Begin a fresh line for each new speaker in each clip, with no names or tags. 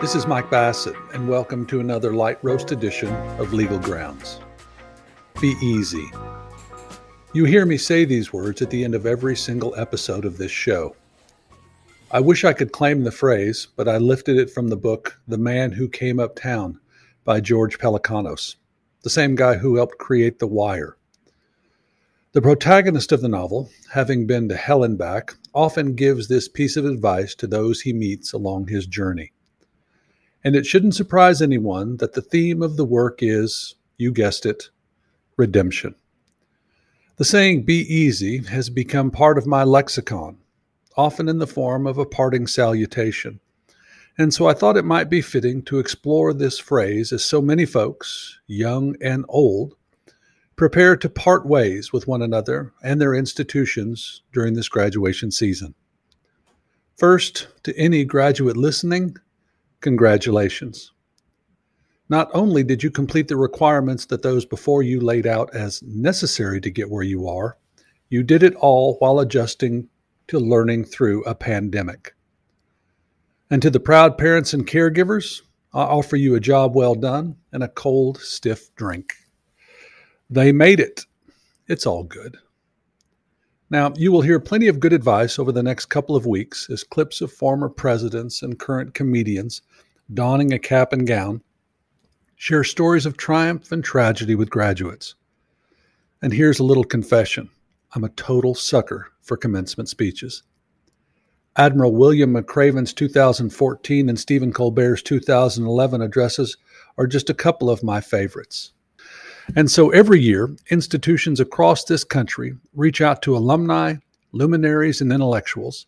This is Mike Bassett, and welcome to another light roast edition of Legal Grounds. Be easy. You hear me say these words at the end of every single episode of this show. I wish I could claim the phrase, but I lifted it from the book The Man Who Came Uptown by George Pelecanos, the same guy who helped create The Wire. The protagonist of the novel, having been to hell and back, often gives this piece of advice to those he meets along his journey. And it shouldn't surprise anyone that the theme of the work is, you guessed it, redemption. The saying, be easy, has become part of my lexicon, often in the form of a parting salutation. And so I thought it might be fitting to explore this phrase as so many folks, young and old, prepare to part ways with one another and their institutions during this graduation season. First, to any graduate listening, Congratulations. Not only did you complete the requirements that those before you laid out as necessary to get where you are, you did it all while adjusting to learning through a pandemic. And to the proud parents and caregivers, I offer you a job well done and a cold, stiff drink. They made it. It's all good. Now, you will hear plenty of good advice over the next couple of weeks as clips of former presidents and current comedians donning a cap and gown share stories of triumph and tragedy with graduates. And here's a little confession I'm a total sucker for commencement speeches. Admiral William McRaven's 2014 and Stephen Colbert's 2011 addresses are just a couple of my favorites. And so every year, institutions across this country reach out to alumni, luminaries, and intellectuals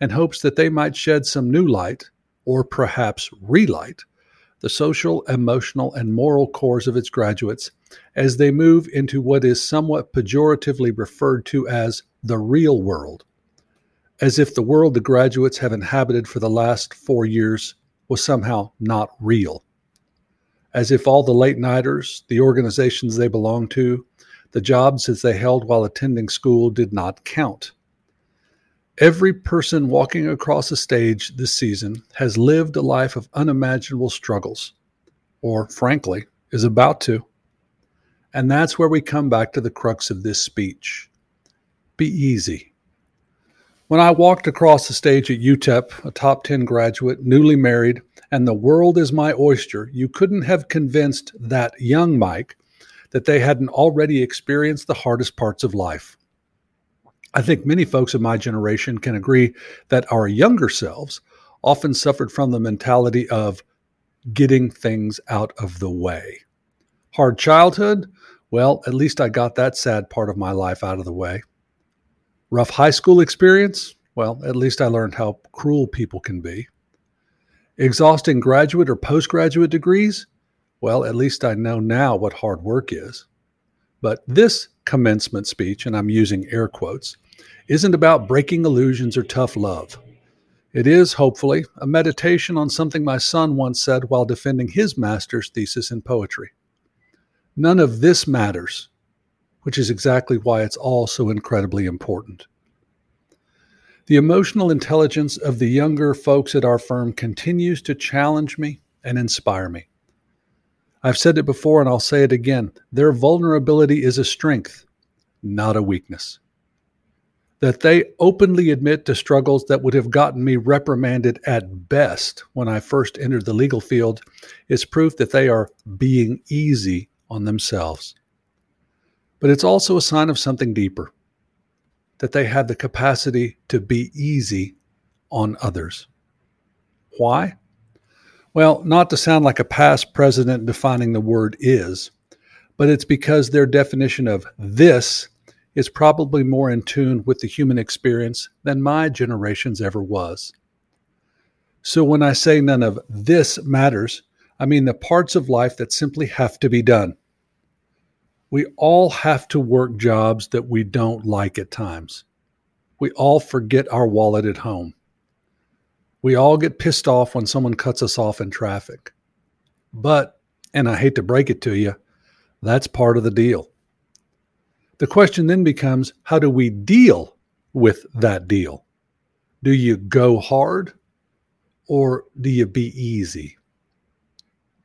in hopes that they might shed some new light, or perhaps relight, the social, emotional, and moral cores of its graduates as they move into what is somewhat pejoratively referred to as the real world, as if the world the graduates have inhabited for the last four years was somehow not real as if all the late nighters, the organizations they belonged to, the jobs as they held while attending school did not count. Every person walking across a stage this season has lived a life of unimaginable struggles, or frankly, is about to. And that's where we come back to the crux of this speech. Be easy. When I walked across the stage at UTEP, a top 10 graduate, newly married, and the world is my oyster, you couldn't have convinced that young Mike that they hadn't already experienced the hardest parts of life. I think many folks of my generation can agree that our younger selves often suffered from the mentality of getting things out of the way. Hard childhood? Well, at least I got that sad part of my life out of the way. Rough high school experience? Well, at least I learned how cruel people can be. Exhausting graduate or postgraduate degrees? Well, at least I know now what hard work is. But this commencement speech, and I'm using air quotes, isn't about breaking illusions or tough love. It is, hopefully, a meditation on something my son once said while defending his master's thesis in poetry. None of this matters, which is exactly why it's all so incredibly important. The emotional intelligence of the younger folks at our firm continues to challenge me and inspire me. I've said it before and I'll say it again their vulnerability is a strength, not a weakness. That they openly admit to struggles that would have gotten me reprimanded at best when I first entered the legal field is proof that they are being easy on themselves. But it's also a sign of something deeper that they had the capacity to be easy on others. Why? Well, not to sound like a past president defining the word is, but it's because their definition of this is probably more in tune with the human experience than my generation's ever was. So when I say none of this matters, I mean the parts of life that simply have to be done. We all have to work jobs that we don't like at times. We all forget our wallet at home. We all get pissed off when someone cuts us off in traffic. But, and I hate to break it to you, that's part of the deal. The question then becomes how do we deal with that deal? Do you go hard Or do you be easy?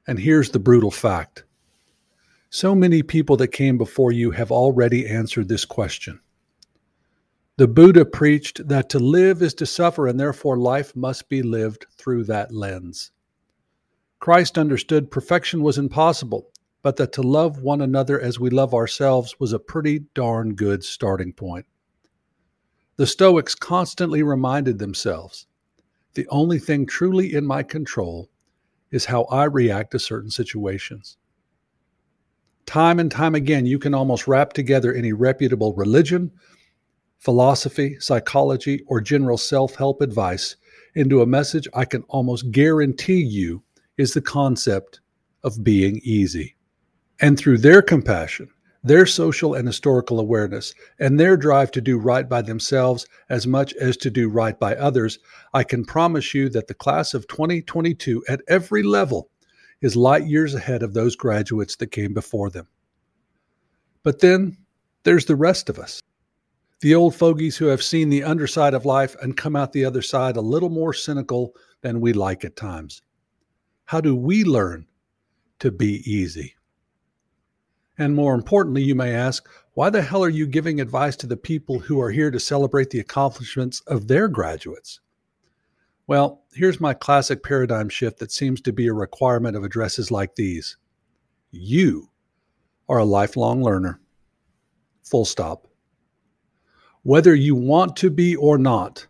And here's the brutal fact so many people that came before you have already answered this question. The Buddha preached that to live is to suffer, and therefore life must be lived through that lens. Christ understood perfection was impossible, but that to love one another as we love ourselves was a pretty darn good starting point. The Stoics constantly reminded themselves the only thing truly in my control is how I react to certain situations. Time and time again, you can almost wrap together any reputable religion, philosophy, psychology, or general self help advice into a message I can almost guarantee you is the concept of being easy. And through their compassion, their social and historical awareness, and their drive to do right by themselves as much as to do right by others, I can promise you that the class of 2022 at every level is light years ahead of those graduates that came before them. But then there's the rest of us. The old fogies who have seen the underside of life and come out the other side a little more cynical than we like at times. How do we learn to be easy? And more importantly, you may ask, why the hell are you giving advice to the people who are here to celebrate the accomplishments of their graduates? Well, here's my classic paradigm shift that seems to be a requirement of addresses like these. You are a lifelong learner. Full stop. Whether you want to be or not,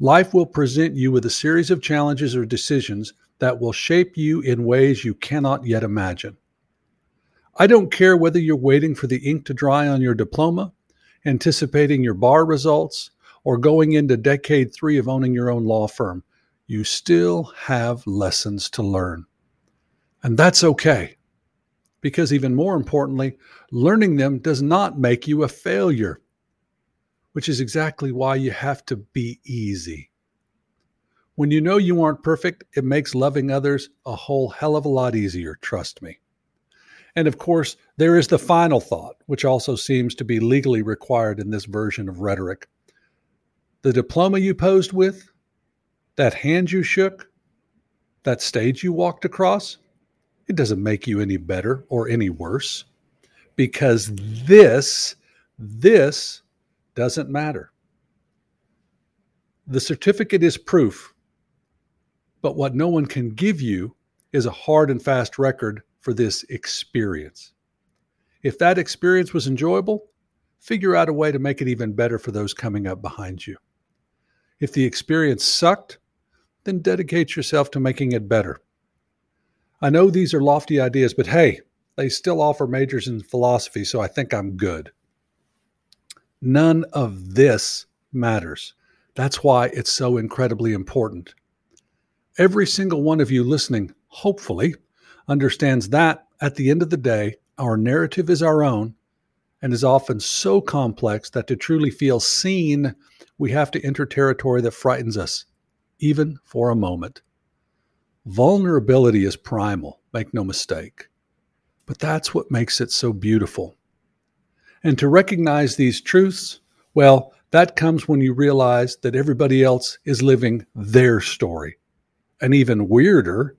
life will present you with a series of challenges or decisions that will shape you in ways you cannot yet imagine. I don't care whether you're waiting for the ink to dry on your diploma, anticipating your bar results, or going into decade three of owning your own law firm. You still have lessons to learn. And that's okay. Because even more importantly, learning them does not make you a failure, which is exactly why you have to be easy. When you know you aren't perfect, it makes loving others a whole hell of a lot easier, trust me. And of course, there is the final thought, which also seems to be legally required in this version of rhetoric. The diploma you posed with, that hand you shook, that stage you walked across, it doesn't make you any better or any worse because this, this doesn't matter. The certificate is proof, but what no one can give you is a hard and fast record for this experience. If that experience was enjoyable, figure out a way to make it even better for those coming up behind you. If the experience sucked, then dedicate yourself to making it better. I know these are lofty ideas, but hey, they still offer majors in philosophy, so I think I'm good. None of this matters. That's why it's so incredibly important. Every single one of you listening, hopefully, understands that at the end of the day, our narrative is our own and is often so complex that to truly feel seen, we have to enter territory that frightens us, even for a moment. Vulnerability is primal, make no mistake. But that's what makes it so beautiful. And to recognize these truths, well, that comes when you realize that everybody else is living their story. And even weirder,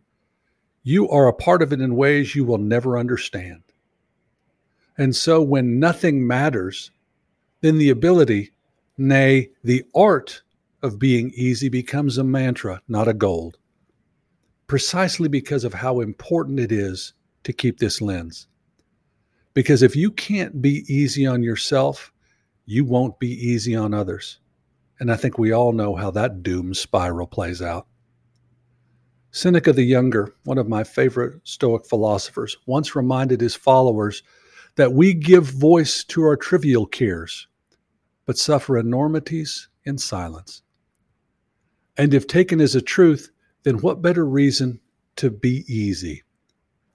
you are a part of it in ways you will never understand. And so, when nothing matters, then the ability, nay, the art of being easy becomes a mantra, not a gold, precisely because of how important it is to keep this lens. Because if you can't be easy on yourself, you won't be easy on others. And I think we all know how that doom spiral plays out. Seneca the Younger, one of my favorite Stoic philosophers, once reminded his followers that we give voice to our trivial cares, but suffer enormities in silence. And if taken as a truth, then what better reason to be easy?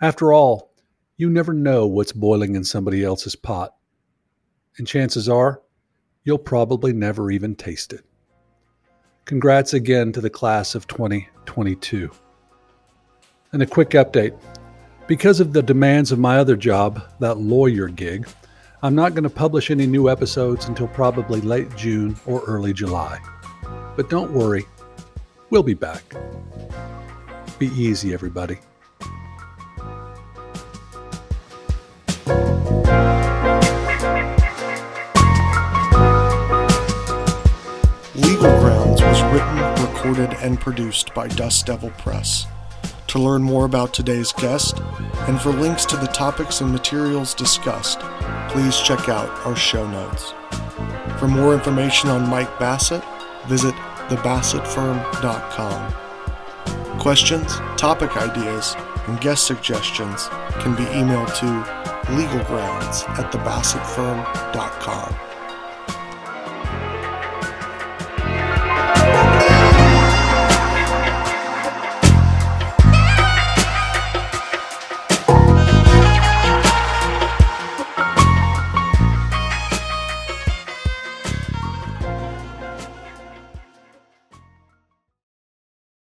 After all, you never know what's boiling in somebody else's pot. And chances are, you'll probably never even taste it. Congrats again to the class of 2022. And a quick update. Because of the demands of my other job, that lawyer gig, I'm not going to publish any new episodes until probably late June or early July. But don't worry, We'll be back. Be easy, everybody.
Legal Grounds was written, recorded, and produced by Dust Devil Press. To learn more about today's guest and for links to the topics and materials discussed, please check out our show notes. For more information on Mike Bassett, visit thebassettfirm.com. Questions, topic ideas, and guest suggestions can be emailed to legalgrounds at thebassettfirm.com.